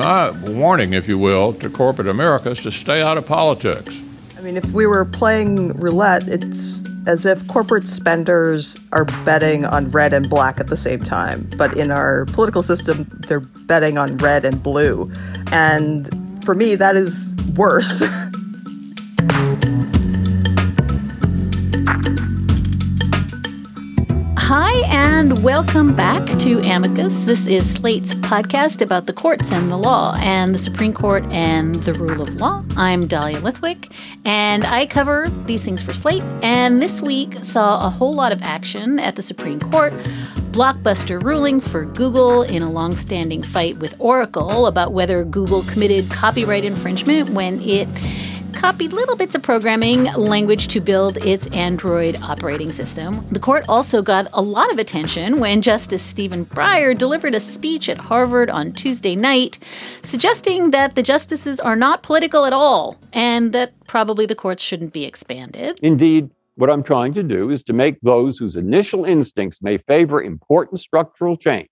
My warning, if you will, to corporate America is to stay out of politics. I mean, if we were playing roulette, it's as if corporate spenders are betting on red and black at the same time. But in our political system, they're betting on red and blue. And for me, that is worse. Hi, and welcome back to Amicus. This is Slate's podcast about the courts and the law, and the Supreme Court and the rule of law. I'm Dahlia Lithwick, and I cover these things for Slate. And this week saw a whole lot of action at the Supreme Court. Blockbuster ruling for Google in a long-standing fight with Oracle about whether Google committed copyright infringement when it copied little bits of programming language to build its Android operating system. The court also got a lot of attention when Justice Stephen Breyer delivered a speech at Harvard on Tuesday night, suggesting that the justices are not political at all and that probably the courts shouldn't be expanded. Indeed, what I'm trying to do is to make those whose initial instincts may favor important structural change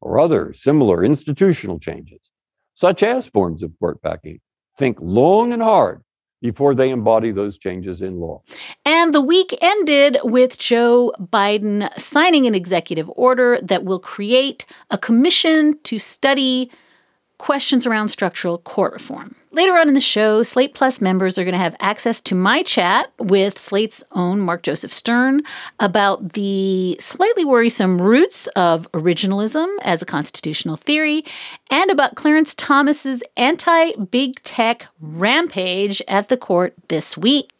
or other similar institutional changes, such as forms of court packing, think long and hard before they embody those changes in law. And the week ended with Joe Biden signing an executive order that will create a commission to study questions around structural court reform. Later on in the show, Slate Plus members are going to have access to my chat with Slate's own Mark Joseph Stern about the slightly worrisome roots of originalism as a constitutional theory and about Clarence Thomas's anti-big tech rampage at the court this week.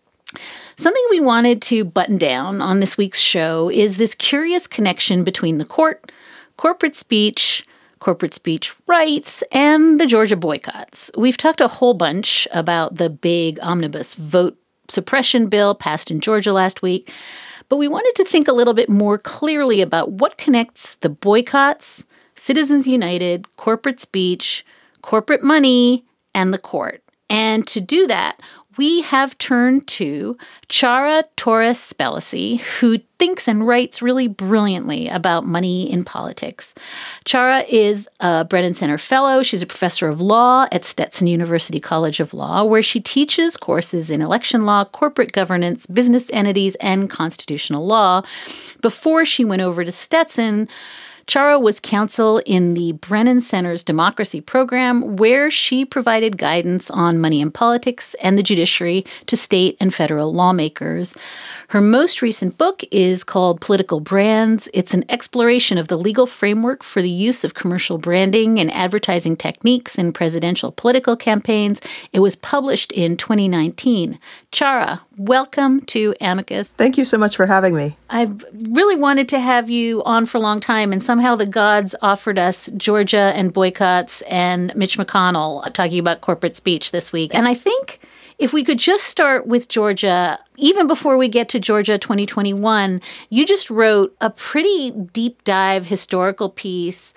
Something we wanted to button down on this week's show is this curious connection between the court, corporate speech, corporate speech rights, and the Georgia boycotts. We've talked a whole bunch about the big omnibus vote suppression bill passed in Georgia last week, but we wanted to think a little bit more clearly about what connects the boycotts, Citizens United, corporate speech, corporate money, and the court. And to do that, we have turned to Ciara Torres Spelliscy, who thinks and writes really brilliantly about money in politics. Chara is a Brennan Center Fellow. She's a professor of law at Stetson University College of Law, where she teaches courses in election law, corporate governance, business entities, and constitutional law. Before she went over to Stetson, Ciara was counsel in the Brennan Center's democracy program, where she provided guidance on money in politics and the judiciary to state and federal lawmakers. Her most recent book is called Political Brands. It's an exploration of the legal framework for the use of commercial branding and advertising techniques in presidential political campaigns. It was published in 2019. Ciara, welcome to Amicus. Thank you so much for having me. I've really wanted to have you on for a long time, and somehow the gods offered us Georgia and boycotts and Mitch McConnell talking about corporate speech this week. And I think if we could just start with Georgia, even before we get to Georgia 2021, you just wrote a pretty deep dive historical piece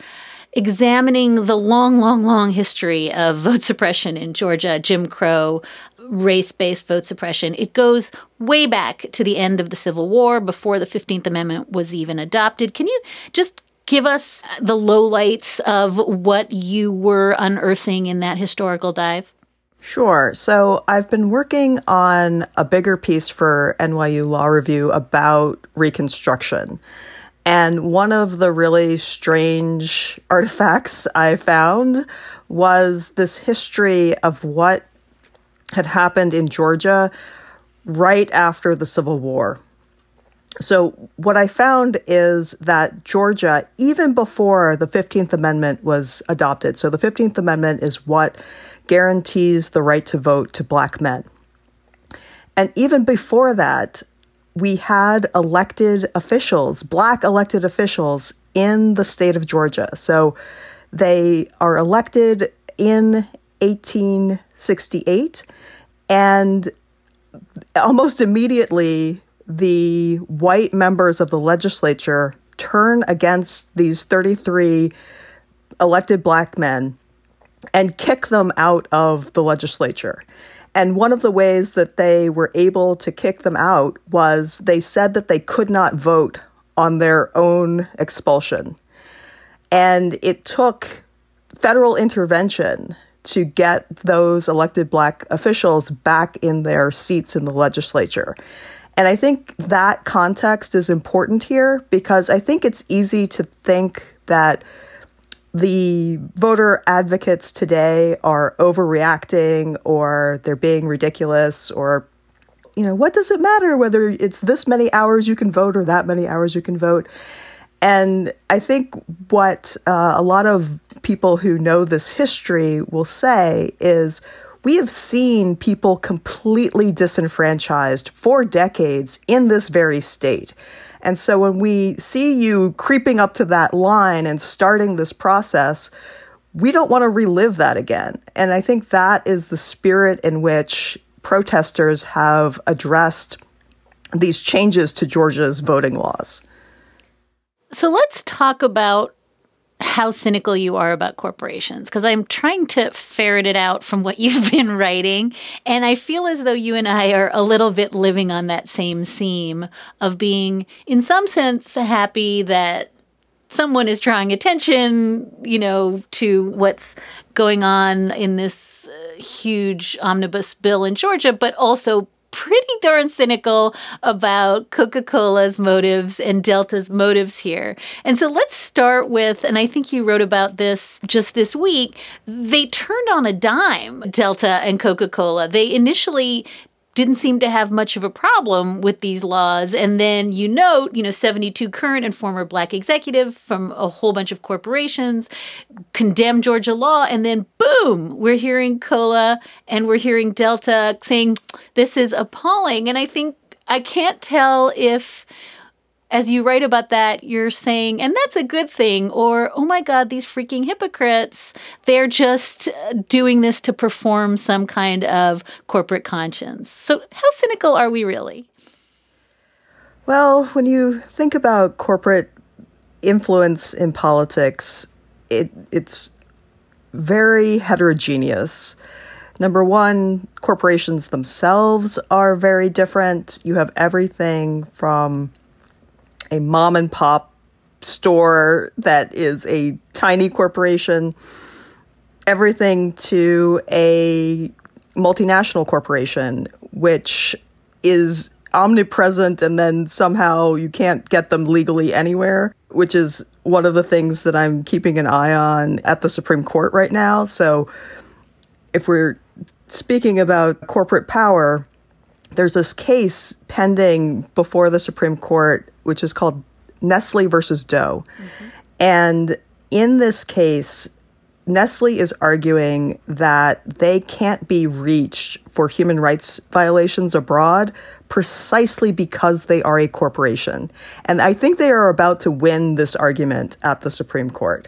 examining the long, long, long history of vote suppression in Georgia, Jim Crow, race based vote suppression. It goes way back to the end of the Civil War, before the 15th Amendment was even adopted. Can you just give us the lowlights of what you were unearthing in that historical dive? Sure. So I've been working on a bigger piece for NYU Law Review about Reconstruction. And one of the really strange artifacts I found was this history of what had happened in Georgia right after the Civil War. So, what I found is that Georgia, even before the 15th Amendment was adopted, so the 15th Amendment is what guarantees the right to vote to black men. And even before that, we had elected officials, black elected officials in the state of Georgia. So they are elected in 1868 and almost immediately the white members of the legislature turn against these 33 elected black men and kick them out of the legislature. And one of the ways that they were able to kick them out was they said that they could not vote on their own expulsion. And it took federal intervention to get those elected black officials back in their seats in the legislature. And I think that context is important here because I think it's easy to think that the voter advocates today are overreacting or they're being ridiculous or you know what does it matter whether it's this many hours you can vote or that many hours you can vote and i think what uh, a lot of people who know this history will say is we have seen people completely disenfranchised for decades in this very state and so when we see you creeping up to that line and starting this process, we don't want to relive that again. And I think that is the spirit in which protesters have addressed these changes to Georgia's voting laws. So let's talk about how cynical you are about corporations because I'm trying to ferret it out from what you've been writing. And I feel as though you and I are a little bit living on that same seam of being, in some sense, happy that someone is drawing attention, you know, to what's going on in this uh, huge omnibus bill in Georgia, but also pretty darn cynical about Coca Cola's motives and Delta's motives here. And so let's start with, and I think you wrote about this just this week, they turned on a dime, Delta and Coca Cola. They initially didn't seem to have much of a problem with these laws. And then you note, you know, 72 current and former black executive from a whole bunch of corporations condemn Georgia law. And then boom, we're hearing COLA and we're hearing Delta saying this is appalling. And I think I can't tell if as you write about that, you're saying, and that's a good thing, or, oh my God, these freaking hypocrites, they're just uh, doing this to perform some kind of corporate conscience. So, how cynical are we really? Well, when you think about corporate influence in politics, it, it's very heterogeneous. Number one, corporations themselves are very different. You have everything from a mom and pop store that is a tiny corporation, everything to a multinational corporation, which is omnipresent and then somehow you can't get them legally anywhere, which is one of the things that I'm keeping an eye on at the Supreme Court right now. So if we're speaking about corporate power, there's this case pending before the Supreme Court, which is called Nestle versus Doe. Mm-hmm. And in this case, Nestle is arguing that they can't be reached for human rights violations abroad precisely because they are a corporation. And I think they are about to win this argument at the Supreme Court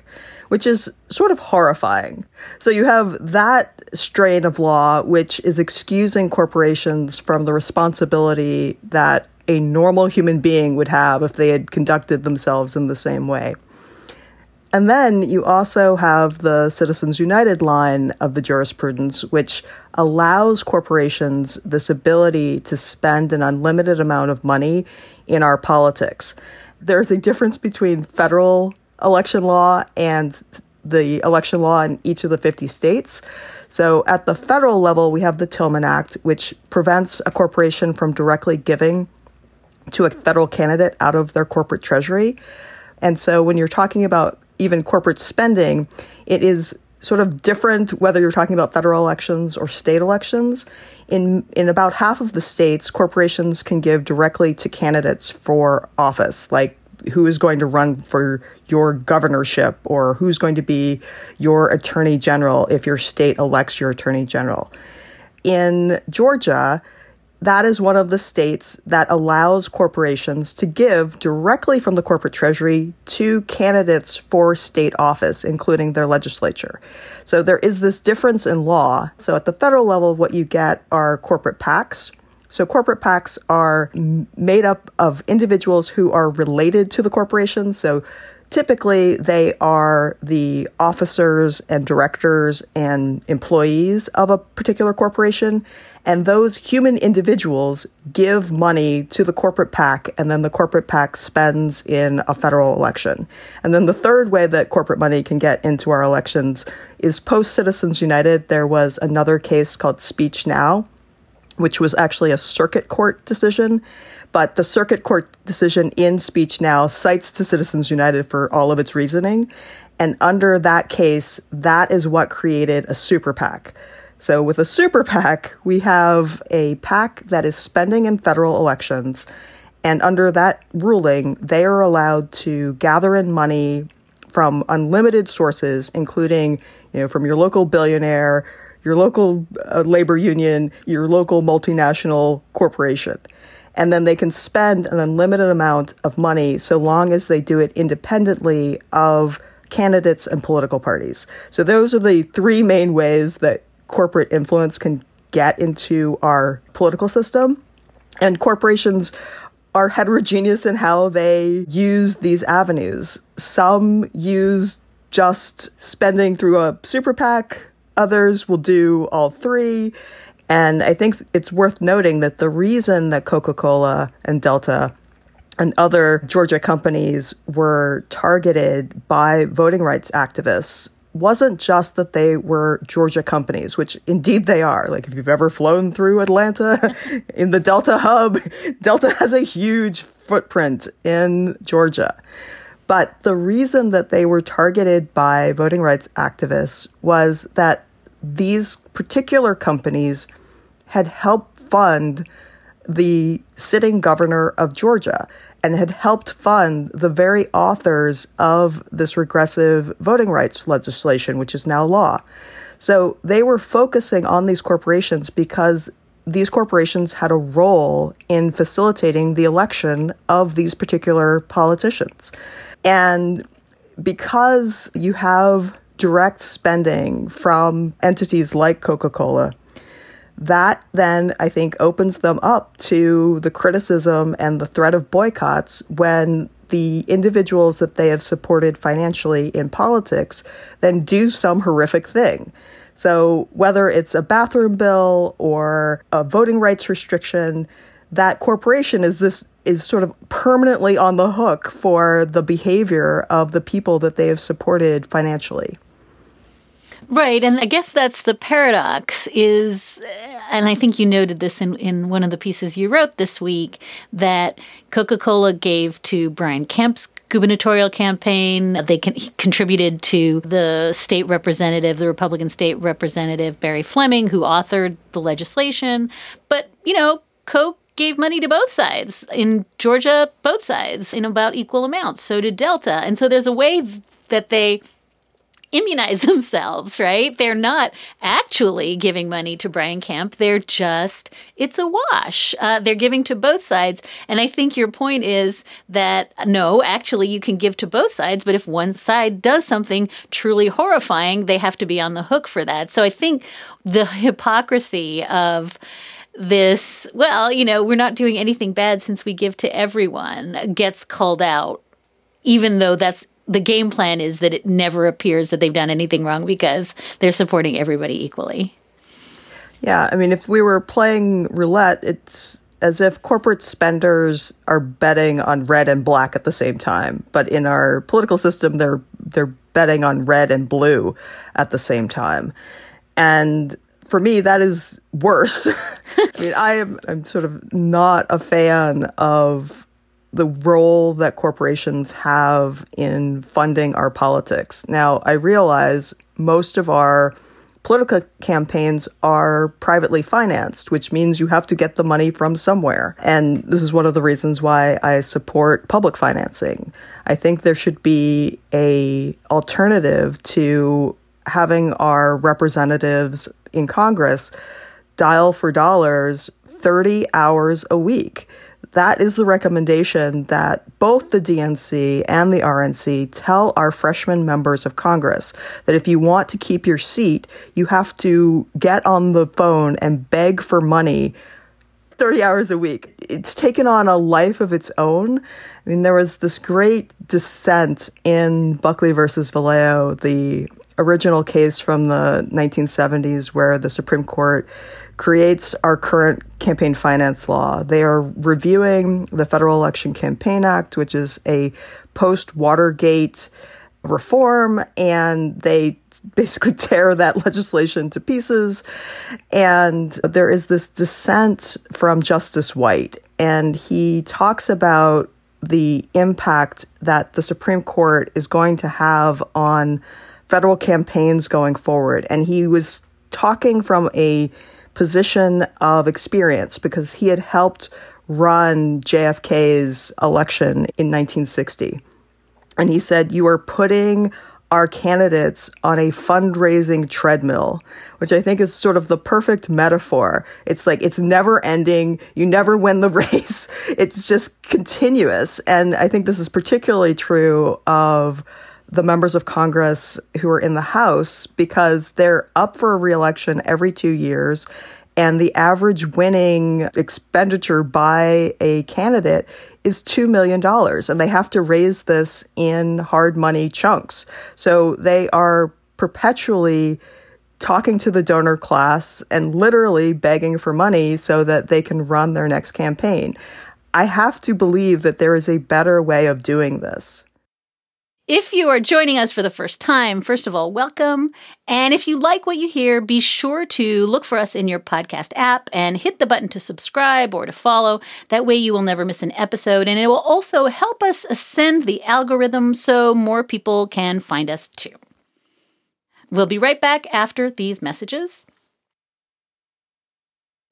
which is sort of horrifying. So you have that strain of law, which is excusing corporations from the responsibility that a normal human being would have if they had conducted themselves in the same way. And then you also have the Citizens United line of the jurisprudence, which allows corporations this ability to spend an unlimited amount of money in our politics. There's a difference between federal election law and the election law in each of the 50 states. So at the federal level, we have the Tillman Act, which prevents a corporation from directly giving to a federal candidate out of their corporate treasury. And so when you're talking about even corporate spending, it is sort of different whether you're talking about federal elections or state elections. In in about half of the states, corporations can give directly to candidates for office, like who is going to run for your governorship or who's going to be your attorney general if your state elects your attorney general. In Georgia, that is one of the states that allows corporations to give directly from the corporate treasury to candidates for state office, including their legislature. So there is this difference in law. So at the federal level, what you get are corporate PACs. So corporate PACs are made up of individuals who are related to the corporation. So Typically, they are the officers and directors and employees of a particular corporation. And those human individuals give money to the corporate PAC, and then the corporate PAC spends in a federal election. And then the third way that corporate money can get into our elections is post Citizens United. There was another case called Speech Now, which was actually a circuit court decision but the circuit court decision in Speech Now cites to Citizens United for all of its reasoning. And under that case, that is what created a super PAC. So with a super PAC, we have a PAC that is spending in federal elections. And under that ruling, they are allowed to gather in money from unlimited sources, including you know, from your local billionaire, your local uh, labor union, your local multinational corporation and then they can spend an unlimited amount of money so long as they do it independently of candidates and political parties. So those are the three main ways that corporate influence can get into our political system. And corporations are heterogeneous in how they use these avenues. Some use just spending through a super PAC, others will do all three. And I think it's worth noting that the reason that Coca Cola and Delta and other Georgia companies were targeted by voting rights activists wasn't just that they were Georgia companies, which indeed they are. Like, if you've ever flown through Atlanta in the Delta hub, Delta has a huge footprint in Georgia. But the reason that they were targeted by voting rights activists was that these particular companies had helped fund the sitting governor of Georgia and had helped fund the very authors of this regressive voting rights legislation, which is now law. So they were focusing on these corporations because these corporations had a role in facilitating the election of these particular politicians. And because you have direct spending from entities like Coca Cola, that then I think opens them up to the criticism and the threat of boycotts when the individuals that they have supported financially in politics then do some horrific thing. So, whether it's a bathroom bill or a voting rights restriction, that corporation is this is sort of permanently on the hook for the behavior of the people that they have supported financially. Right, and I guess that's the paradox is uh, and I think you noted this in, in one of the pieces you wrote this week that Coca-Cola gave to Brian Kemp's gubernatorial campaign. They con- contributed to the state representative, the Republican state representative Barry Fleming, who authored the legislation. But, you know, Coke gave money to both sides. In Georgia, both sides in about equal amounts. So did Delta. And so there's a way that they immunize themselves, right? They're not actually giving money to Brian Kemp. They're just, it's a wash. Uh, they're giving to both sides. And I think your point is that no, actually, you can give to both sides, but if one side does something truly horrifying, they have to be on the hook for that. So I think the hypocrisy of, this, well, you know, we're not doing anything bad since we give to everyone, gets called out, even though that's the game plan is that it never appears that they've done anything wrong because they're supporting everybody equally. Yeah, I mean, if we were playing roulette, it's as if corporate spenders are betting on red and black at the same time. But in our political system, they're they're betting on red and blue at the same time. And for me, that is worse. I mean, I am I'm sort of not a fan of the role that corporations have in funding our politics. Now, I realize most of our political campaigns are privately financed, which means you have to get the money from somewhere. And this is one of the reasons why I support public financing. I think there should be a alternative to having our representatives in Congress dial for dollars 30 hours a week. That is the recommendation that both the DNC and the RNC tell our freshman members of Congress that if you want to keep your seat, you have to get on the phone and beg for money 30 hours a week. It's taken on a life of its own. I mean, there was this great dissent in Buckley versus Valeo, the original case from the 1970s where the Supreme Court creates our current campaign finance law. They are reviewing the Federal Election Campaign Act, which is a post Watergate reform, and they basically tear that legislation to pieces. And there is this dissent from Justice White, and he talks about the impact that the Supreme Court is going to have on federal campaigns going forward. And he was talking from a position of experience because he had helped run JFK's election in 1960. And he said, You are putting our candidates on a fundraising treadmill, which I think is sort of the perfect metaphor. It's like it's never ending. You never win the race. It's just continuous. And I think this is particularly true of the members of Congress who are in the House because they're up for a reelection every two years. And the average winning expenditure by a candidate is $2 million. And they have to raise this in hard money chunks. So they are perpetually talking to the donor class and literally begging for money so that they can run their next campaign. I have to believe that there is a better way of doing this. If you are joining us for the first time, first of all, welcome. And if you like what you hear, be sure to look for us in your podcast app and hit the button to subscribe or to follow. That way, you will never miss an episode. And it will also help us ascend the algorithm so more people can find us too. We'll be right back after these messages.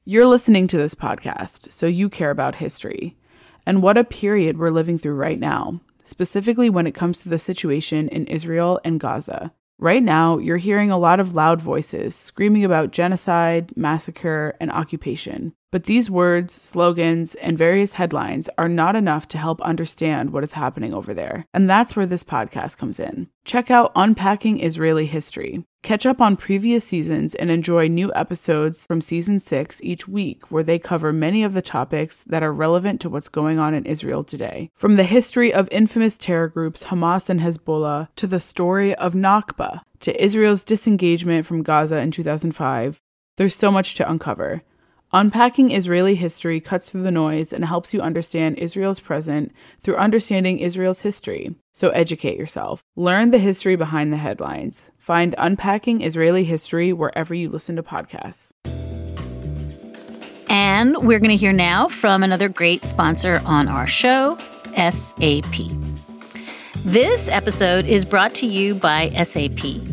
You're listening to this podcast, so you care about history. And what a period we're living through right now specifically when it comes to the situation in Israel and Gaza. Right now, you're hearing a lot of loud voices screaming about genocide, massacre, and occupation. But these words, slogans, and various headlines are not enough to help understand what is happening over there. And that's where this podcast comes in. Check out Unpacking Israeli History. Catch up on previous seasons and enjoy new episodes from season 6 each week, where they cover many of the topics that are relevant to what's going on in Israel today. From the history of infamous terror groups Hamas and Hezbollah to the story of Nakba to Israel's disengagement from Gaza in 2005, there's so much to uncover. Unpacking Israeli history cuts through the noise and helps you understand Israel's present through understanding Israel's history. So educate yourself. Learn the history behind the headlines. Find Unpacking Israeli History wherever you listen to podcasts. And we're going to hear now from another great sponsor on our show, SAP. This episode is brought to you by SAP.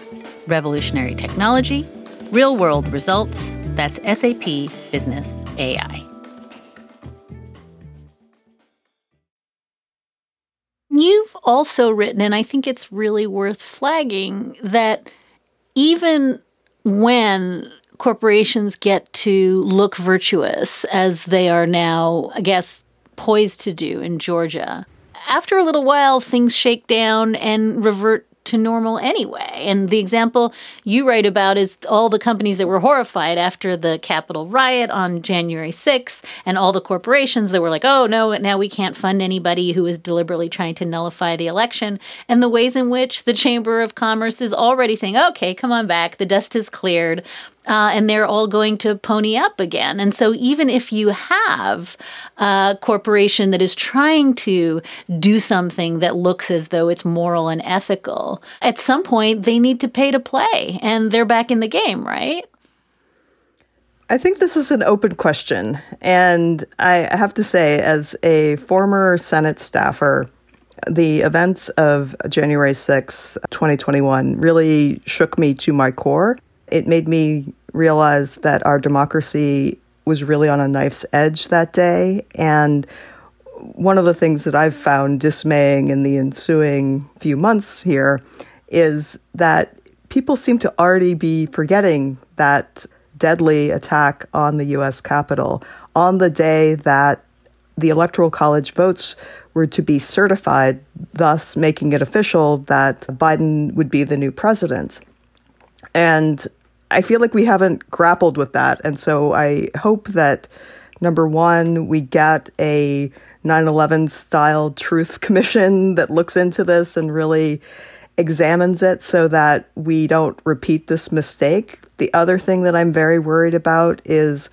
revolutionary technology, real world results. That's SAP Business AI. You've also written, and I think it's really worth flagging, that even when corporations get to look virtuous as they are now, I guess, poised to do in Georgia, after a little while, things shake down and revert to normal anyway. And the example you write about is all the companies that were horrified after the Capitol riot on January 6th, and all the corporations that were like, oh, no, now we can't fund anybody who is deliberately trying to nullify the election, and the ways in which the Chamber of Commerce is already saying, okay, come on back, the dust has cleared uh, and they're all going to pony up again. And so, even if you have a corporation that is trying to do something that looks as though it's moral and ethical, at some point they need to pay to play and they're back in the game, right? I think this is an open question. And I have to say, as a former Senate staffer, the events of January 6th, 2021 really shook me to my core. It made me realize that our democracy was really on a knife's edge that day. And one of the things that I've found dismaying in the ensuing few months here is that people seem to already be forgetting that deadly attack on the US Capitol on the day that the Electoral College votes were to be certified, thus making it official that Biden would be the new president. And I feel like we haven't grappled with that. And so I hope that number one, we get a 9 11 style truth commission that looks into this and really examines it so that we don't repeat this mistake. The other thing that I'm very worried about is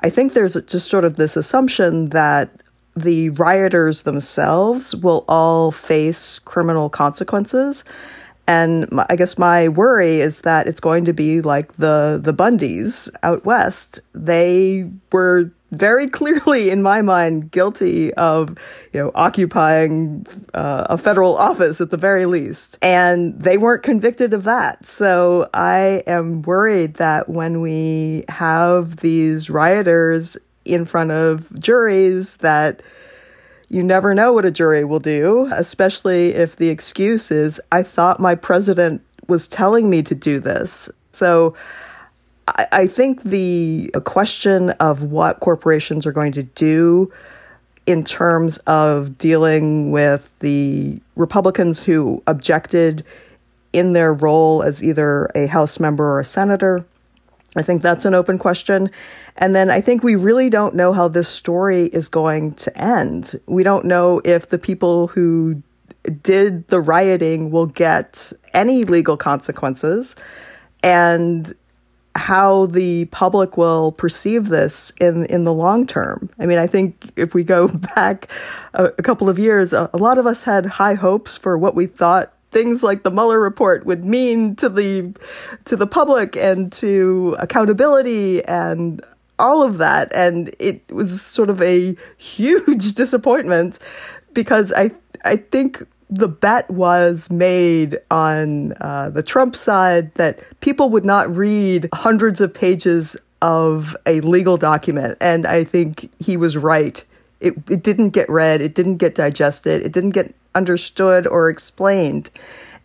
I think there's just sort of this assumption that the rioters themselves will all face criminal consequences. And my, I guess my worry is that it's going to be like the the Bundys out west. They were very clearly, in my mind, guilty of, you know, occupying uh, a federal office at the very least, and they weren't convicted of that. So I am worried that when we have these rioters in front of juries, that you never know what a jury will do, especially if the excuse is, I thought my president was telling me to do this. So I, I think the question of what corporations are going to do in terms of dealing with the Republicans who objected in their role as either a House member or a senator. I think that's an open question. And then I think we really don't know how this story is going to end. We don't know if the people who did the rioting will get any legal consequences and how the public will perceive this in in the long term. I mean, I think if we go back a, a couple of years, a, a lot of us had high hopes for what we thought things like the Mueller report would mean to the to the public and to accountability and all of that. And it was sort of a huge disappointment because I I think the bet was made on uh, the Trump side that people would not read hundreds of pages of a legal document. And I think he was right. It, it didn't get read, it didn't get digested, it didn't get understood or explained.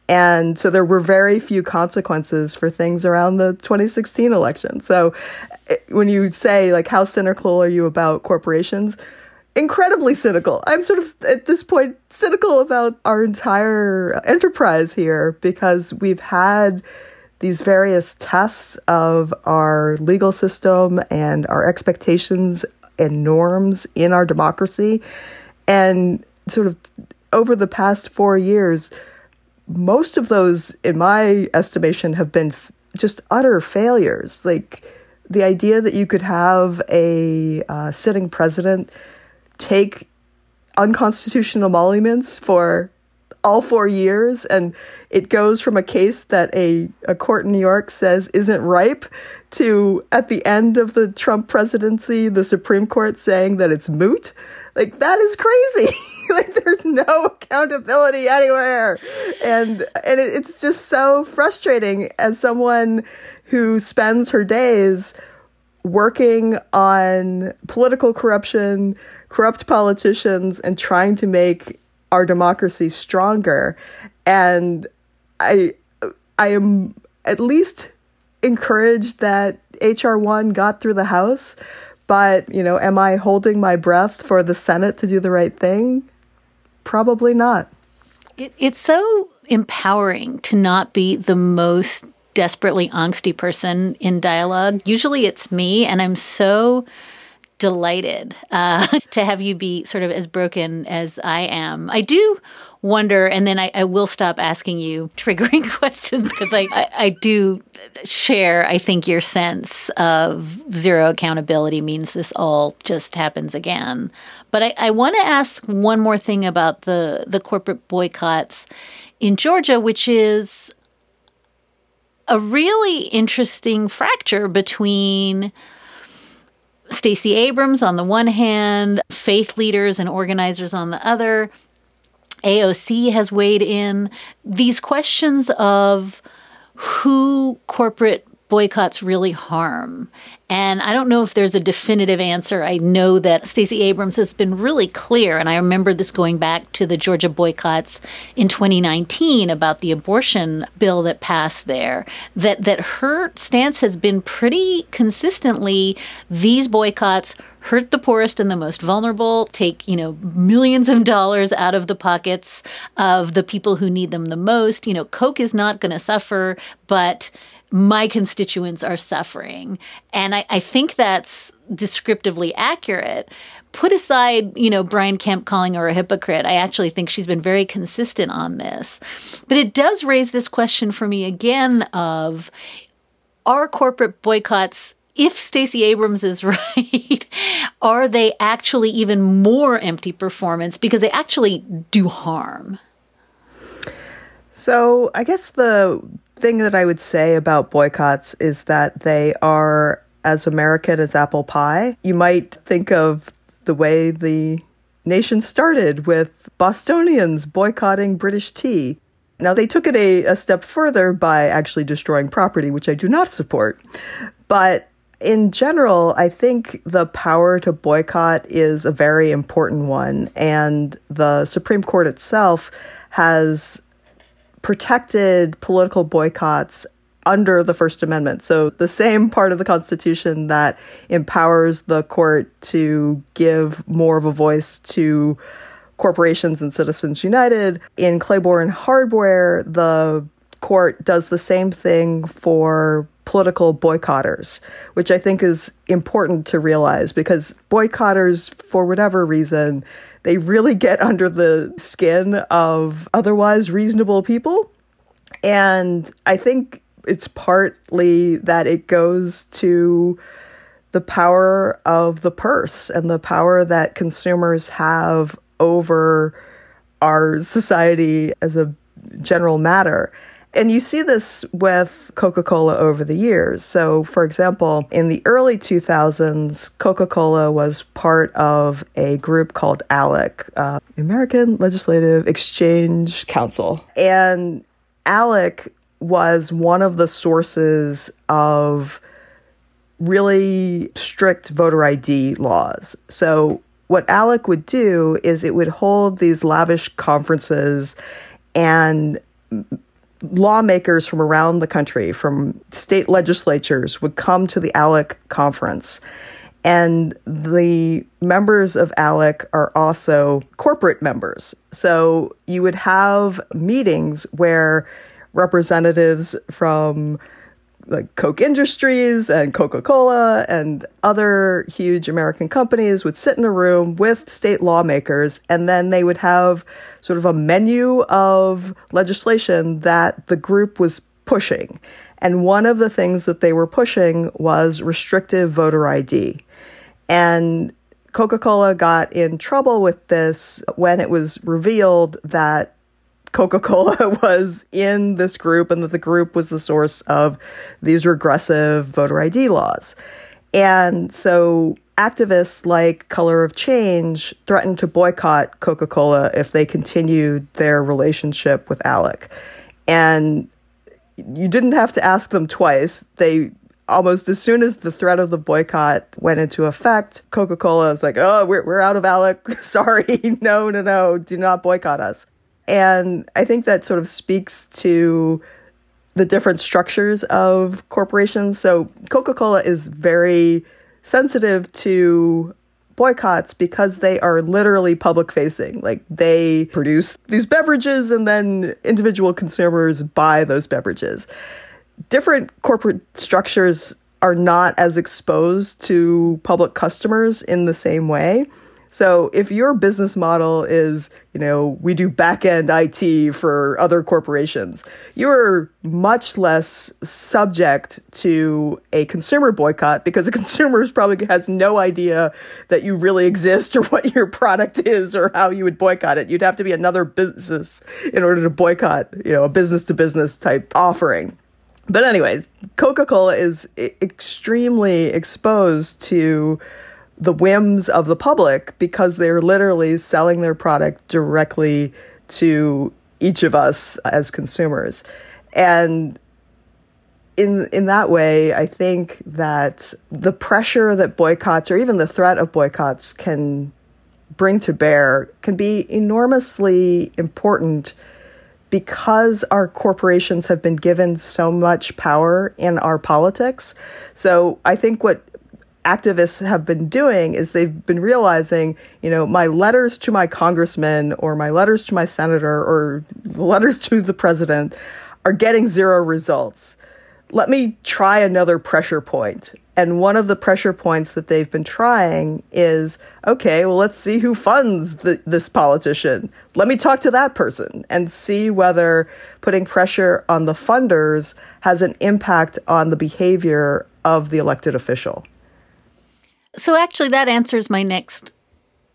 And so there were very few consequences for things around the 2016 election. So eh, when you say, like, how cynical are you about corporations? Incredibly cynical. I'm sort of at this point cynical about our entire enterprise here because we've had these various tests of our legal system and our expectations and norms in our democracy. And sort of over the past four years, most of those, in my estimation, have been f- just utter failures. Like the idea that you could have a uh, sitting president take unconstitutional emoluments for all four years and it goes from a case that a, a court in new york says isn't ripe to at the end of the trump presidency the supreme court saying that it's moot. Like that is crazy. Like there's no accountability anywhere. And and it, it's just so frustrating as someone who spends her days working on political corruption corrupt politicians and trying to make our democracy stronger and i i am at least encouraged that hr1 got through the house but, you know, am I holding my breath for the Senate to do the right thing? Probably not. It, it's so empowering to not be the most desperately angsty person in dialogue. Usually it's me, and I'm so delighted uh, to have you be sort of as broken as I am. I do wonder, and then I, I will stop asking you triggering questions because I, I, I, do share, I think, your sense of zero accountability means this all just happens again. But I, I want to ask one more thing about the, the corporate boycotts in Georgia, which is a really interesting fracture between Stacey Abrams on the one hand, faith leaders and organizers on the other. AOC has weighed in. These questions of who corporate boycotts really harm? And I don't know if there's a definitive answer. I know that Stacey Abrams has been really clear, and I remember this going back to the Georgia boycotts in 2019 about the abortion bill that passed there, that, that her stance has been pretty consistently these boycotts hurt the poorest and the most vulnerable, take, you know, millions of dollars out of the pockets of the people who need them the most. You know, Coke is not going to suffer, but my constituents are suffering. And I, I think that's descriptively accurate. Put aside, you know, Brian Kemp calling her a hypocrite. I actually think she's been very consistent on this. But it does raise this question for me again of are corporate boycotts if Stacey Abrams is right, are they actually even more empty performance because they actually do harm? So, I guess the thing that I would say about boycotts is that they are as American as apple pie. You might think of the way the nation started with Bostonians boycotting British tea. Now, they took it a, a step further by actually destroying property, which I do not support. But in general, I think the power to boycott is a very important one. And the Supreme Court itself has protected political boycotts under the First Amendment. So, the same part of the Constitution that empowers the court to give more of a voice to corporations and Citizens United. In Claiborne Hardware, the court does the same thing for political boycotters, which I think is important to realize because boycotters, for whatever reason, they really get under the skin of otherwise reasonable people. And I think it's partly that it goes to the power of the purse and the power that consumers have over our society as a general matter. And you see this with Coca Cola over the years. So, for example, in the early 2000s, Coca Cola was part of a group called ALEC, uh, American Legislative Exchange Council. And ALEC was one of the sources of really strict voter ID laws. So, what ALEC would do is it would hold these lavish conferences and lawmakers from around the country, from state legislatures, would come to the ALEC conference. And the members of ALEC are also corporate members. So you would have meetings where representatives from like Koch Industries and Coca Cola and other huge American companies would sit in a room with state lawmakers, and then they would have sort of a menu of legislation that the group was pushing. And one of the things that they were pushing was restrictive voter ID. And Coca Cola got in trouble with this when it was revealed that Coca Cola was in this group and that the group was the source of these regressive voter ID laws. And so activists like Color of Change threatened to boycott Coca Cola if they continued their relationship with ALEC. And you didn't have to ask them twice. They almost as soon as the threat of the boycott went into effect, Coca Cola was like, oh, we're, we're out of ALEC. Sorry. no, no, no. Do not boycott us. And I think that sort of speaks to the different structures of corporations. So Coca Cola is very sensitive to boycotts because they are literally public facing. Like they produce these beverages and then individual consumers buy those beverages. Different corporate structures are not as exposed to public customers in the same way. So if your business model is, you know, we do back end IT for other corporations, you're much less subject to a consumer boycott because a consumer probably has no idea that you really exist or what your product is or how you would boycott it. You'd have to be another business in order to boycott, you know, a business to business type offering. But, anyways, Coca Cola is extremely exposed to the whims of the public because they're literally selling their product directly to each of us as consumers. And in in that way, I think that the pressure that boycotts or even the threat of boycotts can bring to bear can be enormously important because our corporations have been given so much power in our politics. So I think what activists have been doing is they've been realizing, you know, my letters to my congressman or my letters to my senator or letters to the president are getting zero results. Let me try another pressure point. And one of the pressure points that they've been trying is okay, well, let's see who funds the, this politician. Let me talk to that person and see whether putting pressure on the funders has an impact on the behavior of the elected official. So, actually, that answers my next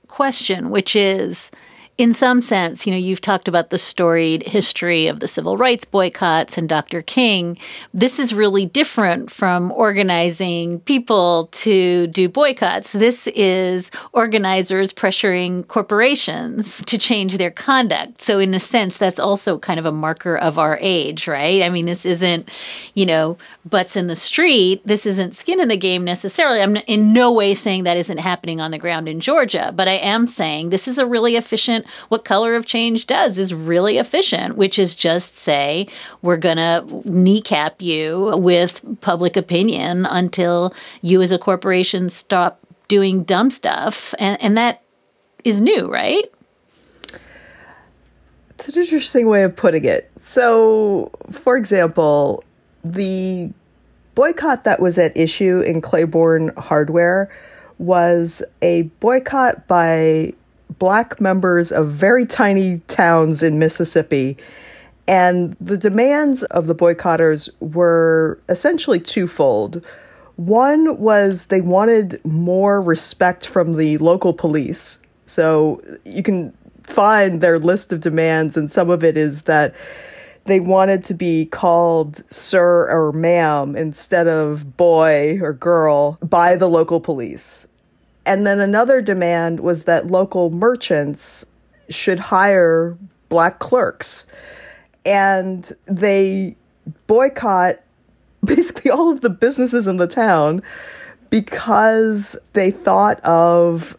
question, which is in some sense, you know, you've talked about the storied history of the civil rights boycotts and Dr. King. This is really different from organizing people to do boycotts. This is organizers pressuring corporations to change their conduct. So, in a sense, that's also kind of a marker of our age, right? I mean, this isn't, you know, butts in the street. This isn't skin in the game necessarily. I'm in no way saying that isn't happening on the ground in Georgia, but I am saying this is a really efficient what Color of Change does is really efficient, which is just say, we're going to kneecap you with public opinion until you as a corporation stop doing dumb stuff. And, and that is new, right? It's an interesting way of putting it. So, for example, the boycott that was at issue in Claiborne Hardware was a boycott by black members of very tiny towns in Mississippi. And the demands of the boycotters were essentially twofold. One was they wanted more respect from the local police. So you can find their list of demands, and some of it is that they wanted to be called sir or ma'am instead of boy or girl by the local police. And then another demand was that local merchants should hire black clerks. And they boycott basically all of the businesses in the town because they thought of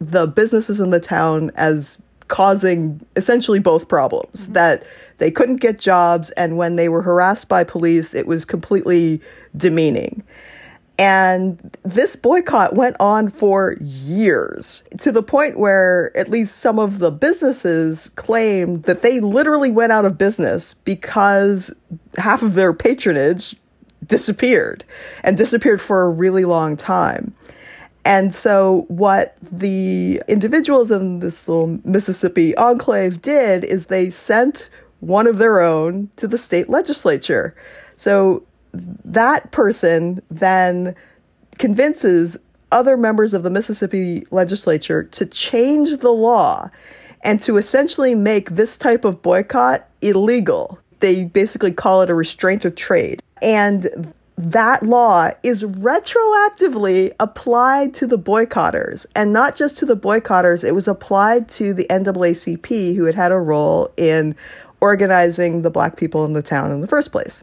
the businesses in the town as causing essentially both problems mm-hmm. that they couldn't get jobs and when they were harassed by police it was completely demeaning and this boycott went on for years to the point where at least some of the businesses claimed that they literally went out of business because half of their patronage disappeared and disappeared for a really long time. And so, what the individuals in this little Mississippi enclave did is they sent one of their own to the state legislature. So, that person then convinces other members of the Mississippi legislature to change the law and to essentially make this type of boycott illegal. They basically call it a restraint of trade. And that law is retroactively applied to the boycotters. And not just to the boycotters, it was applied to the NAACP, who had had a role in organizing the black people in the town in the first place.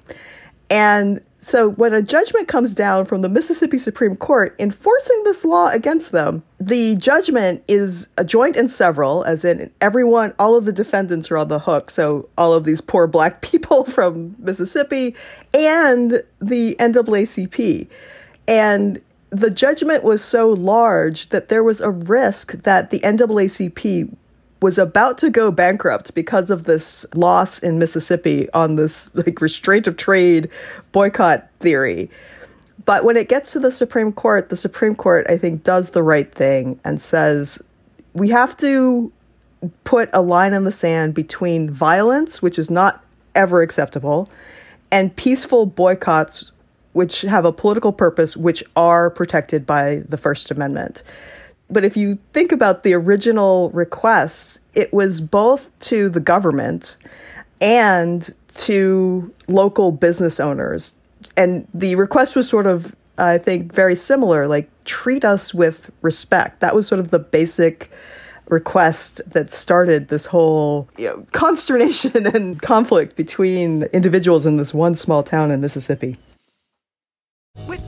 And so when a judgment comes down from the Mississippi Supreme Court enforcing this law against them, the judgment is a joint and several, as in everyone, all of the defendants are on the hook. So all of these poor black people from Mississippi and the NAACP. And the judgment was so large that there was a risk that the NAACP was about to go bankrupt because of this loss in Mississippi on this like restraint of trade boycott theory. But when it gets to the Supreme Court, the Supreme Court, I think, does the right thing and says we have to put a line in the sand between violence, which is not ever acceptable, and peaceful boycotts, which have a political purpose, which are protected by the First Amendment. But if you think about the original requests, it was both to the government and to local business owners. And the request was sort of, I think, very similar like, treat us with respect. That was sort of the basic request that started this whole you know, consternation and conflict between individuals in this one small town in Mississippi.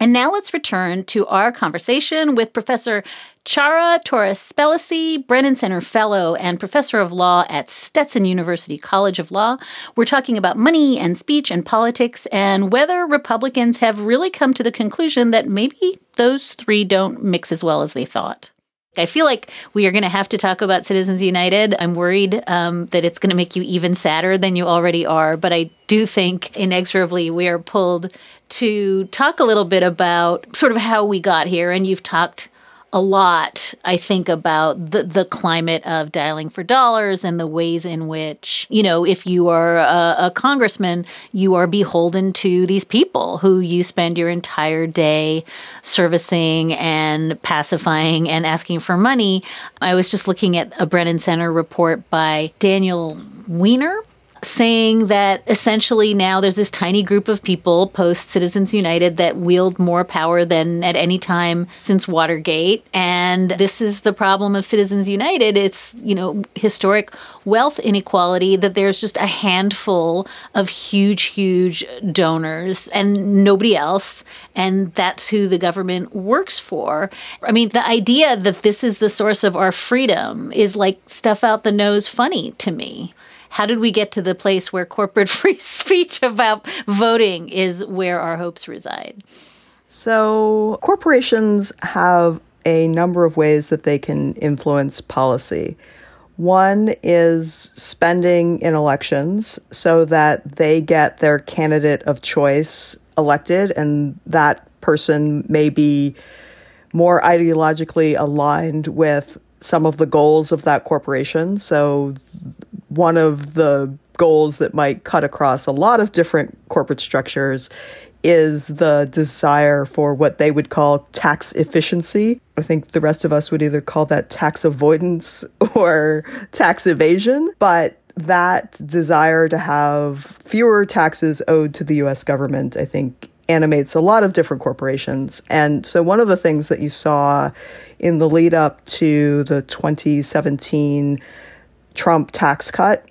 And now let's return to our conversation with Professor Ciara Torres Spelliscy, Brennan Center Fellow and Professor of Law at Stetson University College of Law. We're talking about money and speech and politics and whether Republicans have really come to the conclusion that maybe those three don't mix as well as they thought. I feel like we are going to have to talk about Citizens United. I'm worried um, that it's going to make you even sadder than you already are. But I do think inexorably we are pulled to talk a little bit about sort of how we got here. And you've talked a lot, I think, about the, the climate of dialing for dollars and the ways in which, you know, if you are a, a, congressman, you are beholden to these people who you spend your entire day servicing and pacifying and asking for money. I was just looking at a Brennan Center report by Daniel Weiner saying that essentially now there's this tiny group of people post Citizens United that wield more power than at any time since Watergate. And this is the problem of Citizens United. It's, you know, historic wealth inequality that there's just a handful of huge, huge donors and nobody else. And that's who the government works for. I mean, the idea that this is the source of our freedom is like stuff out the nose funny to me how did we get to the place where corporate free speech about voting is where our hopes reside? So, corporations have a number of ways that they can influence policy. One is spending in elections so that they get their candidate of choice elected, and that person may be more ideologically aligned with some of the goals of that corporation. So one of the goals that might cut across a lot of different corporate structures is the desire for what they would call tax efficiency. I think the rest of us would either call that tax avoidance or tax evasion, but that desire to have fewer taxes owed to the US government, I think, animates a lot of different corporations. And so, one of the things that you saw in the lead up to the 2017 Trump tax cut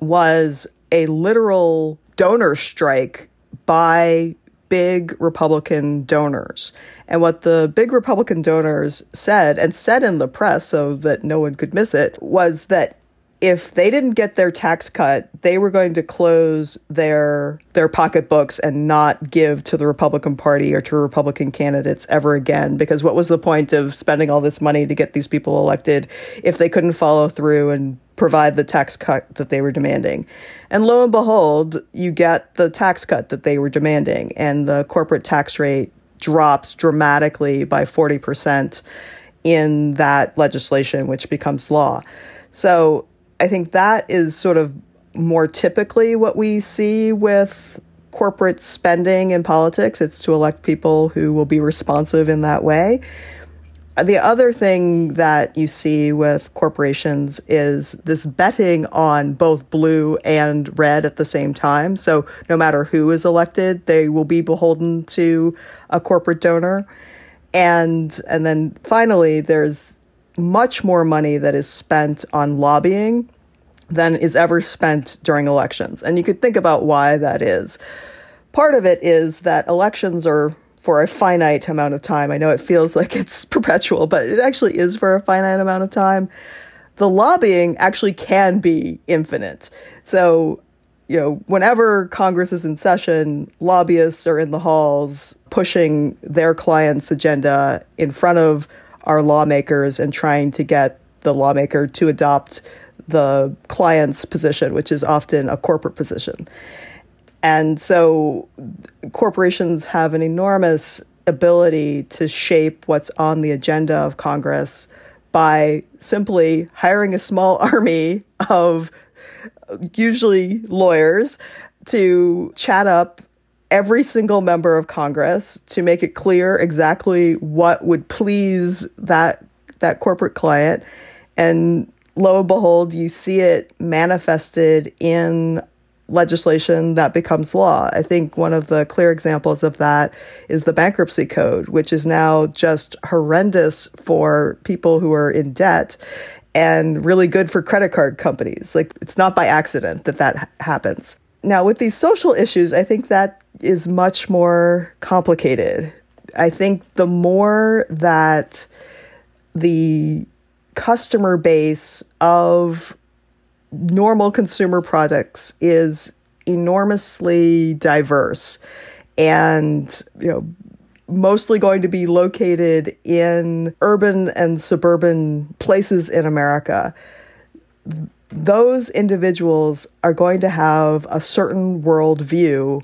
was a literal donor strike by big Republican donors. And what the big Republican donors said, and said in the press so that no one could miss it, was that if they didn't get their tax cut, they were going to close their their pocketbooks and not give to the Republican Party or to Republican candidates ever again. Because what was the point of spending all this money to get these people elected if they couldn't follow through and provide the tax cut that they were demanding? And lo and behold, you get the tax cut that they were demanding, and the corporate tax rate drops dramatically by 40% in that legislation, which becomes law. So I think that is sort of more typically what we see with corporate spending in politics. It's to elect people who will be responsive in that way. The other thing that you see with corporations is this betting on both blue and red at the same time. So no matter who is elected, they will be beholden to a corporate donor. And and then finally there's much more money that is spent on lobbying than is ever spent during elections. And you could think about why that is. Part of it is that elections are for a finite amount of time. I know it feels like it's perpetual, but it actually is for a finite amount of time. The lobbying actually can be infinite. So, you know, whenever Congress is in session, lobbyists are in the halls pushing their client's agenda in front of our lawmakers and trying to get the lawmaker to adopt the client's position, which is often a corporate position. And so corporations have an enormous ability to shape what's on the agenda of Congress by simply hiring a small army of usually lawyers to chat up every single member of Congress to make it clear exactly what would please that that corporate client and lo and behold you see it manifested in legislation that becomes law. I think one of the clear examples of that is the bankruptcy code, which is now just horrendous for people who are in debt and really good for credit card companies. Like it's not by accident that that happens. Now, with these social issues, I think that is much more complicated. I think the more that the customer base of normal consumer products is enormously diverse and you know mostly going to be located in urban and suburban places in America those individuals are going to have a certain worldview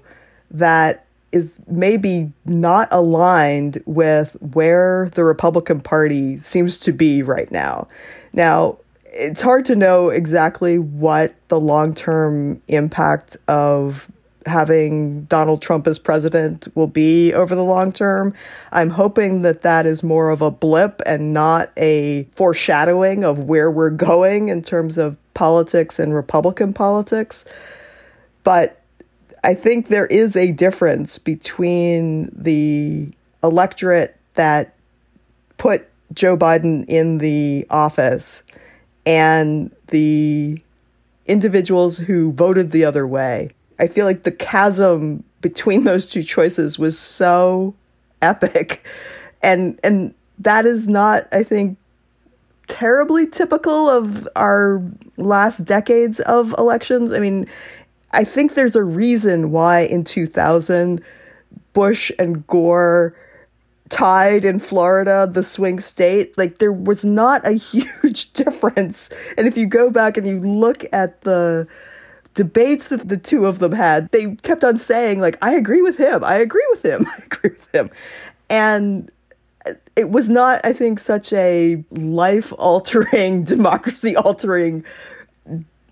that is maybe not aligned with where the Republican Party seems to be right now. Now, it's hard to know exactly what the long term impact of having Donald Trump as president will be over the long term. I'm hoping that that is more of a blip and not a foreshadowing of where we're going in terms of politics and Republican politics. But I think there is a difference between the electorate that put Joe Biden in the office and the individuals who voted the other way. I feel like the chasm between those two choices was so epic. And and that is not, I think, terribly typical of our last decades of elections. I mean, I think there's a reason why in 2000 Bush and Gore tied in Florida, the swing state. Like there was not a huge difference. And if you go back and you look at the debates that the two of them had, they kept on saying like I agree with him. I agree with him. I agree with him. And it was not I think such a life altering, democracy altering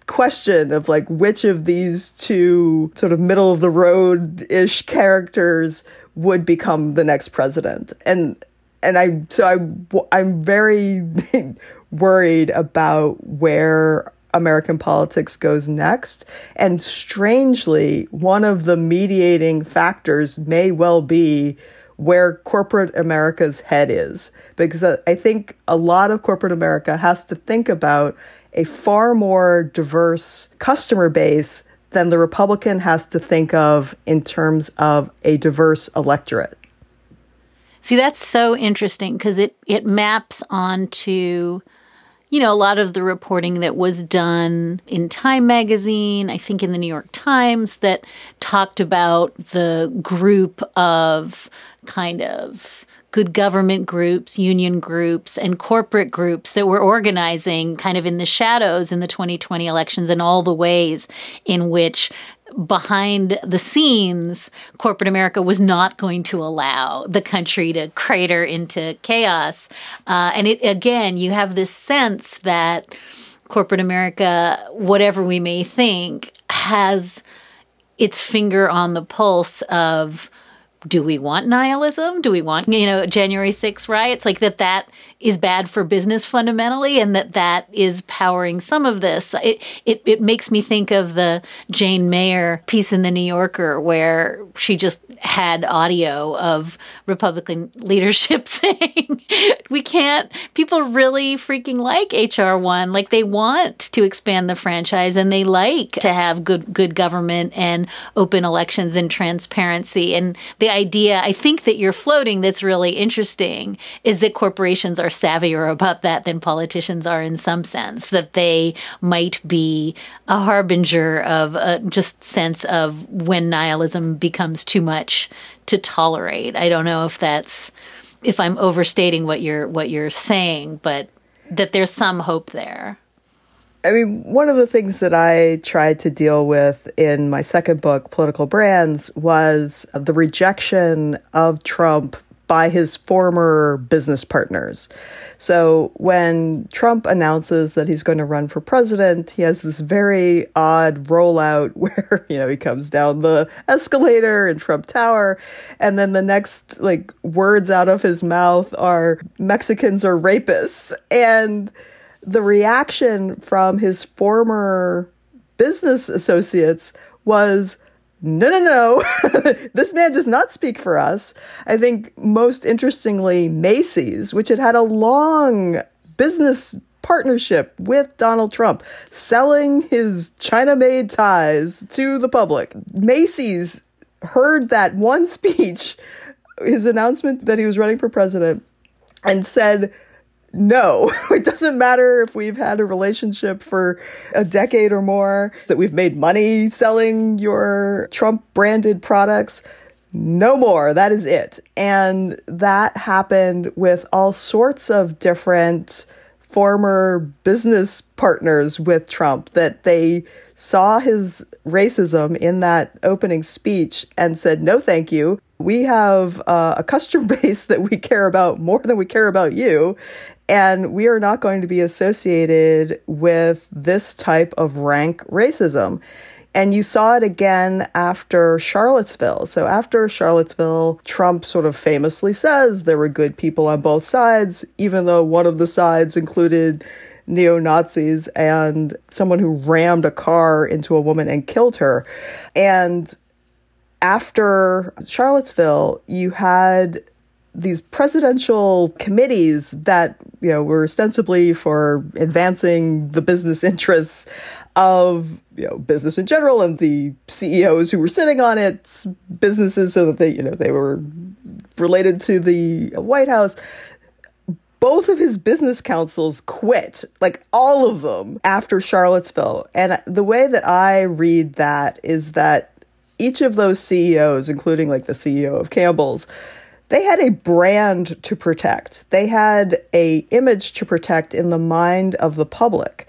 question of like which of these two sort of middle of the road ish characters would become the next president. And and I so I I'm very worried about where American politics goes next. And strangely, one of the mediating factors may well be where corporate America's head is. Because uh, I think a lot of corporate America has to think about a far more diverse customer base than the Republican has to think of in terms of a diverse electorate. See, that's so interesting because it, it maps onto, you know, a lot of the reporting that was done in Time magazine, I think in the New York Times, that talked about the group of kind of good government groups, union groups, and corporate groups that were organizing kind of in the shadows in the 2020 elections and all the ways in which behind the scenes, corporate America was not going to allow the country to crater into chaos. Uh, and it again, you have this sense that corporate America, whatever we may think, has its finger on the pulse of do we want nihilism? Do we want, you know, January 6th riots? Like that that is bad for business fundamentally and that that is powering some of this. It, it, it makes me think of the Jane Mayer piece in the New Yorker where she just had audio of Republican leadership saying, we can't, people really freaking like HR1. Like they want to expand the franchise and they like to have good, good government and open elections and transparency. And the idea I think that you're floating that's really interesting is that corporations are savvier about that than politicians are in some sense, that they might be a harbinger of a just sense of when nihilism becomes too much to tolerate. I don't know if that's if I'm overstating what you're what you're saying, but that there's some hope there. I mean, one of the things that I tried to deal with in my second book, Political Brands, was the rejection of Trump by his former business partners. So when Trump announces that he's going to run for president, he has this very odd rollout where, you know, he comes down the escalator in Trump Tower and then the next like words out of his mouth are Mexicans are rapists and the reaction from his former business associates was no, no, no, this man does not speak for us. I think most interestingly, Macy's, which had had a long business partnership with Donald Trump, selling his China made ties to the public. Macy's heard that one speech, his announcement that he was running for president, and said, no, it doesn't matter if we've had a relationship for a decade or more, that we've made money selling your Trump branded products. No more. That is it. And that happened with all sorts of different former business partners with Trump that they saw his racism in that opening speech and said, no, thank you. We have uh, a customer base that we care about more than we care about you. And we are not going to be associated with this type of rank racism. And you saw it again after Charlottesville. So, after Charlottesville, Trump sort of famously says there were good people on both sides, even though one of the sides included neo Nazis and someone who rammed a car into a woman and killed her. And after Charlottesville, you had these presidential committees that you know were ostensibly for advancing the business interests of you know business in general and the CEOs who were sitting on its businesses so that they you know they were related to the White House both of his business councils quit, like all of them, after Charlottesville. And the way that I read that is that each of those CEOs, including like the CEO of Campbell's, they had a brand to protect. They had a image to protect in the mind of the public.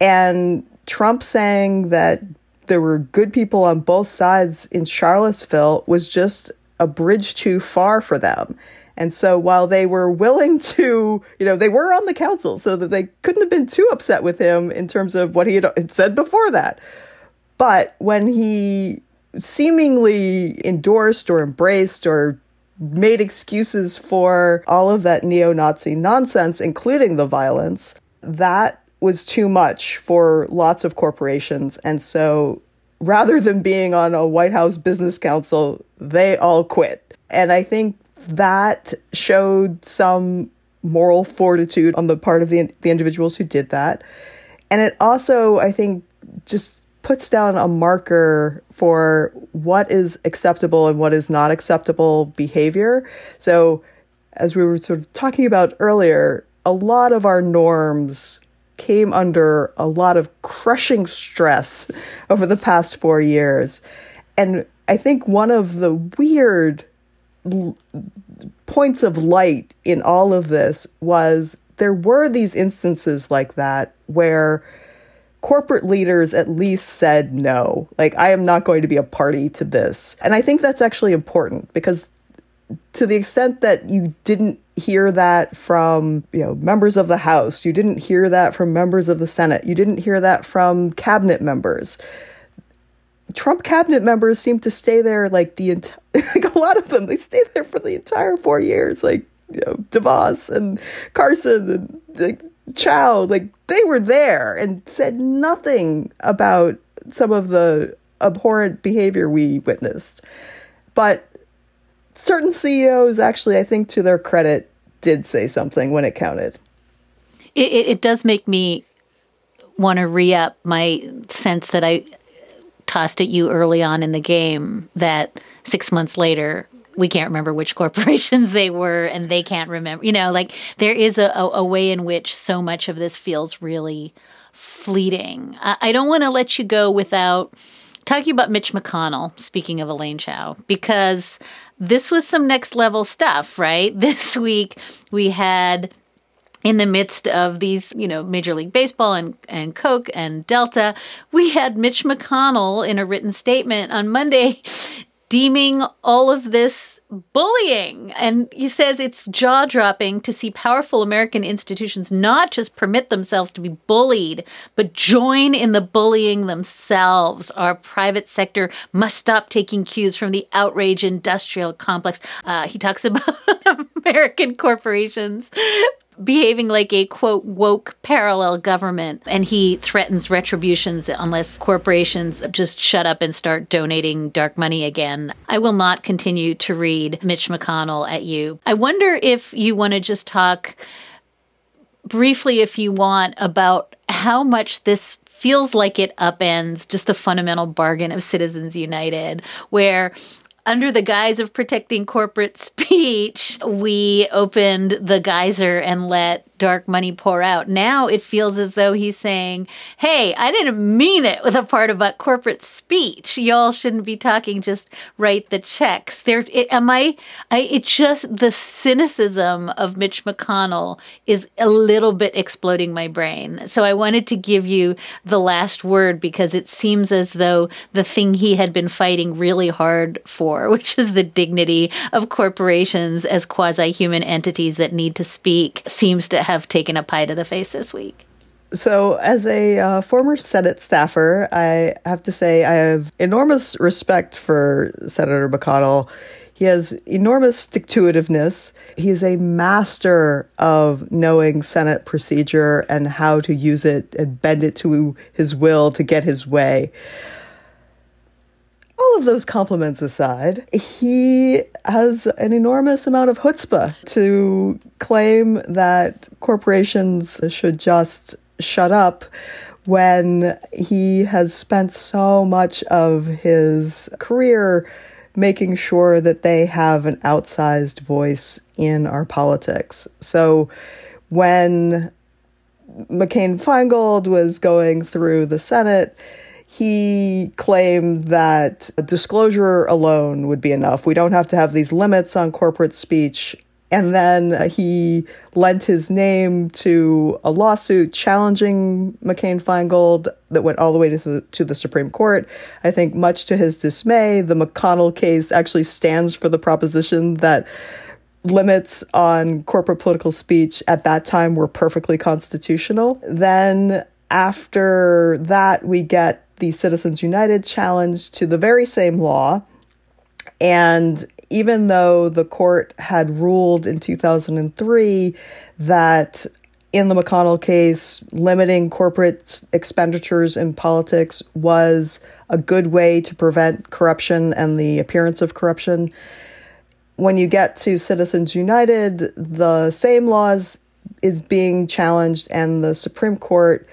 And Trump saying that there were good people on both sides in Charlottesville was just a bridge too far for them. And so while they were willing to, you know, they were on the council so that they couldn't have been too upset with him in terms of what he had said before that. But when he seemingly endorsed or embraced or made excuses for all of that neo Nazi nonsense, including the violence, that was too much for lots of corporations. And so rather than being on a White House business council, they all quit. And I think that showed some moral fortitude on the part of the, the individuals who did that. And it also, I think, just puts down a marker for what is acceptable and what is not acceptable behavior. So, as we were sort of talking about earlier, a lot of our norms came under a lot of crushing stress over the past four years. And I think one of the weird l- points of light in all of this was there were these instances like that where corporate leaders at least said no. Like, I am not going to be a party to this. And I think that's actually important because to the extent that you didn't hear that from you know members of the house you didn't hear that from members of the senate you didn't hear that from cabinet members trump cabinet members seem to stay there like the entire like a lot of them they stay there for the entire four years like you know devos and carson and like Chao, like they were there and said nothing about some of the abhorrent behavior we witnessed. But certain CEOs, actually, I think to their credit, did say something when it counted. It, it, it does make me want to re up my sense that I tossed at you early on in the game that six months later, we can't remember which corporations they were and they can't remember you know like there is a, a, a way in which so much of this feels really fleeting. I, I don't want to let you go without talking about mitch mcconnell speaking of elaine chao because this was some next level stuff right? This week we had in the midst of these, you know, Major League Baseball and, and Coke and Delta, we had Mitch McConnell in a written statement on Monday deeming all of this bullying. And he says it's jaw dropping to see powerful American institutions not just permit themselves to be bullied, but join in the bullying themselves. Our private sector must stop taking cues from the outrage industrial complex. Uh, he talks about American corporations behaving like a quote woke parallel government and he threatens retributions unless corporations just shut up and start donating dark money again. I will not continue to read Mitch McConnell at you. I wonder if you want to just talk briefly if you want about how much this feels like it upends just the fundamental bargain of Citizens United where under the guise of protecting corporate speech, we opened the geyser and let dark money pour out. Now it feels as though he's saying, hey, I didn't mean it with a part about corporate speech. Y'all shouldn't be talking, just write the checks. There, it, am I, I, it just, the cynicism of Mitch McConnell is a little bit exploding my brain. So I wanted to give you the last word because it seems as though the thing he had been fighting really hard for, which is the dignity of corporations as quasi human entities that need to speak, seems to have taken a pie to the face this week? So, as a uh, former Senate staffer, I have to say I have enormous respect for Senator McConnell. He has enormous stick to itiveness. He is a master of knowing Senate procedure and how to use it and bend it to his will to get his way all of those compliments aside, he has an enormous amount of chutzpah to claim that corporations should just shut up when he has spent so much of his career making sure that they have an outsized voice in our politics. So when McCain Feingold was going through the Senate, he claimed that disclosure alone would be enough. We don't have to have these limits on corporate speech. And then he lent his name to a lawsuit challenging McCain Feingold that went all the way to the, to the Supreme Court. I think, much to his dismay, the McConnell case actually stands for the proposition that limits on corporate political speech at that time were perfectly constitutional. Then after that, we get the Citizens United challenge to the very same law. And even though the court had ruled in 2003 that in the McConnell case, limiting corporate expenditures in politics was a good way to prevent corruption and the appearance of corruption. When you get to Citizens United, the same laws is being challenged, and the Supreme Court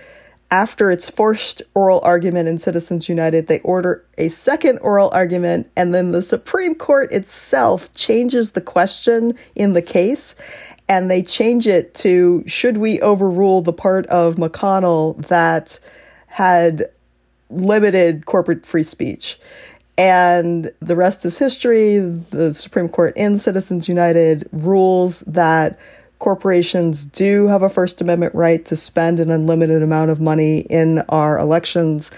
after its first oral argument in Citizens United, they order a second oral argument, and then the Supreme Court itself changes the question in the case, and they change it to should we overrule the part of McConnell that had limited corporate free speech? And the rest is history. The Supreme Court in Citizens United rules that corporations do have a First Amendment right to spend an unlimited amount of money in our elections.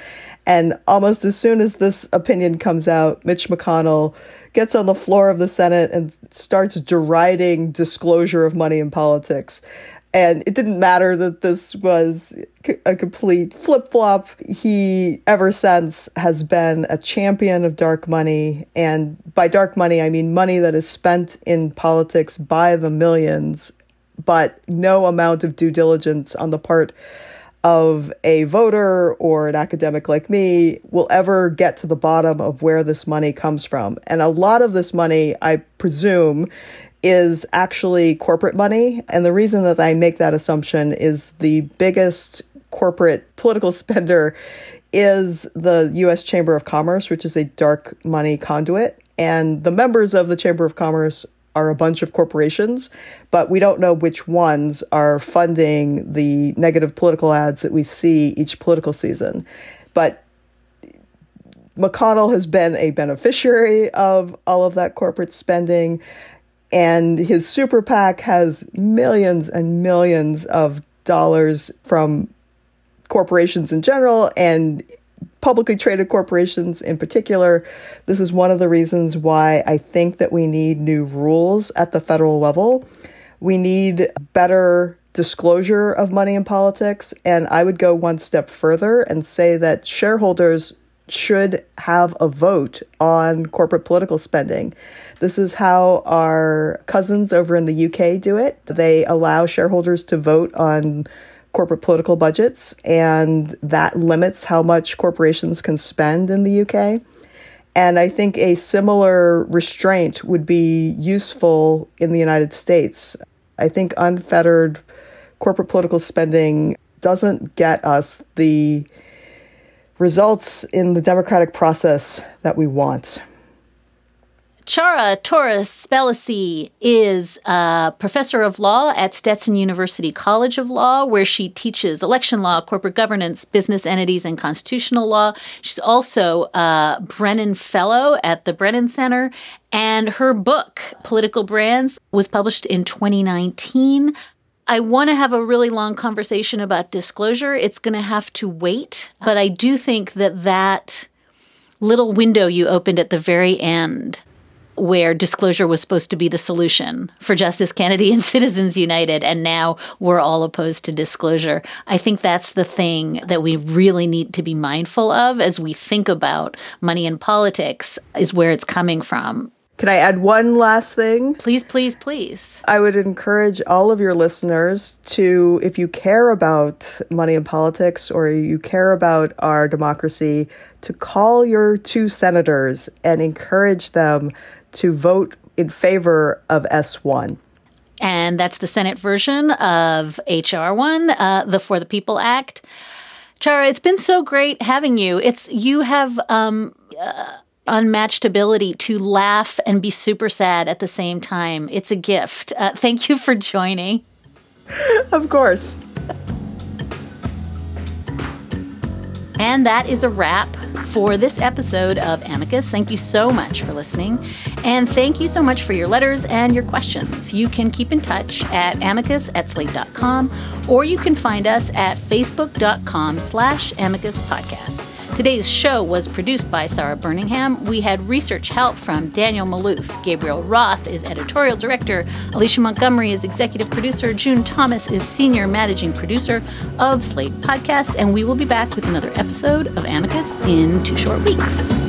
And almost as soon as this opinion comes out, Mitch McConnell gets on the floor of the Senate and starts deriding disclosure of money in politics. And it didn't matter that this was a complete flip flop. He, ever since, has been a champion of dark money. And by dark money, I mean money that is spent in politics by the millions but no amount of due diligence on the part of a voter or an academic like me will ever get to the bottom of where this money comes from. And a lot of this money, I presume, is actually corporate money. And the reason that I make that assumption is the biggest corporate political spender is the US Chamber of Commerce, which is a dark money conduit. And the members of the Chamber of Commerce are a bunch of corporations, but we don't know which ones are funding the negative political ads that we see each political season. But McConnell has been a beneficiary of all of that corporate spending. And his super PAC has millions and millions of dollars from corporations in general and publicly traded corporations in particular. This is one of the reasons why I think that we need new rules at the federal level. We need better disclosure of money in politics. And I would go one step further and say that shareholders should have a vote on corporate political spending. This is how our cousins over in the UK do it. They allow shareholders to vote on corporate political budgets, and that limits how much corporations can spend in the UK. And I think a similar restraint would be useful in the United States. I think unfettered corporate political spending doesn't get us the results in the democratic process that we want. Ciara Torres Spelliscy is a professor of law at Stetson University College of Law, where she teaches election law, corporate governance, business entities, and constitutional law. She's also a Brennan Fellow at the Brennan Center. And her book, Political Brands, was published in 2019. I want to have a really long conversation about disclosure. It's going to have to wait. But I do think that that little window you opened at the very end where disclosure was supposed to be the solution for Justice Kennedy and Citizens United, and now we're all opposed to disclosure. I think that's the thing that we really need to be mindful of as we think about money in politics, is where it's coming from. Can I add one last thing? Please, please, please. I would encourage all of your listeners to, if you care about money in politics or you care about our democracy, to call your two senators and encourage them to vote in favor of S1. And that's the Senate version of HR1, uh, the For the People Act. Ciara, it's been so great having you. It's you have um, uh, unmatched ability to laugh and be super sad at the same time. It's a gift. Uh, thank you for joining. Of course. And that is a wrap for this episode of Amicus. Thank you so much for listening. And thank you so much for your letters and your questions. You can keep in touch at amicus at slate.com or you can find us at facebook.com slash amicus podcast. Today's show was produced by Sara Burningham. We had research help from Daniel Maloof. Gabriel Roth is editorial director. Alicia Montgomery is executive producer. June Thomas is senior managing producer of Slate Podcast. And we will be back with another episode of Amicus in two short weeks.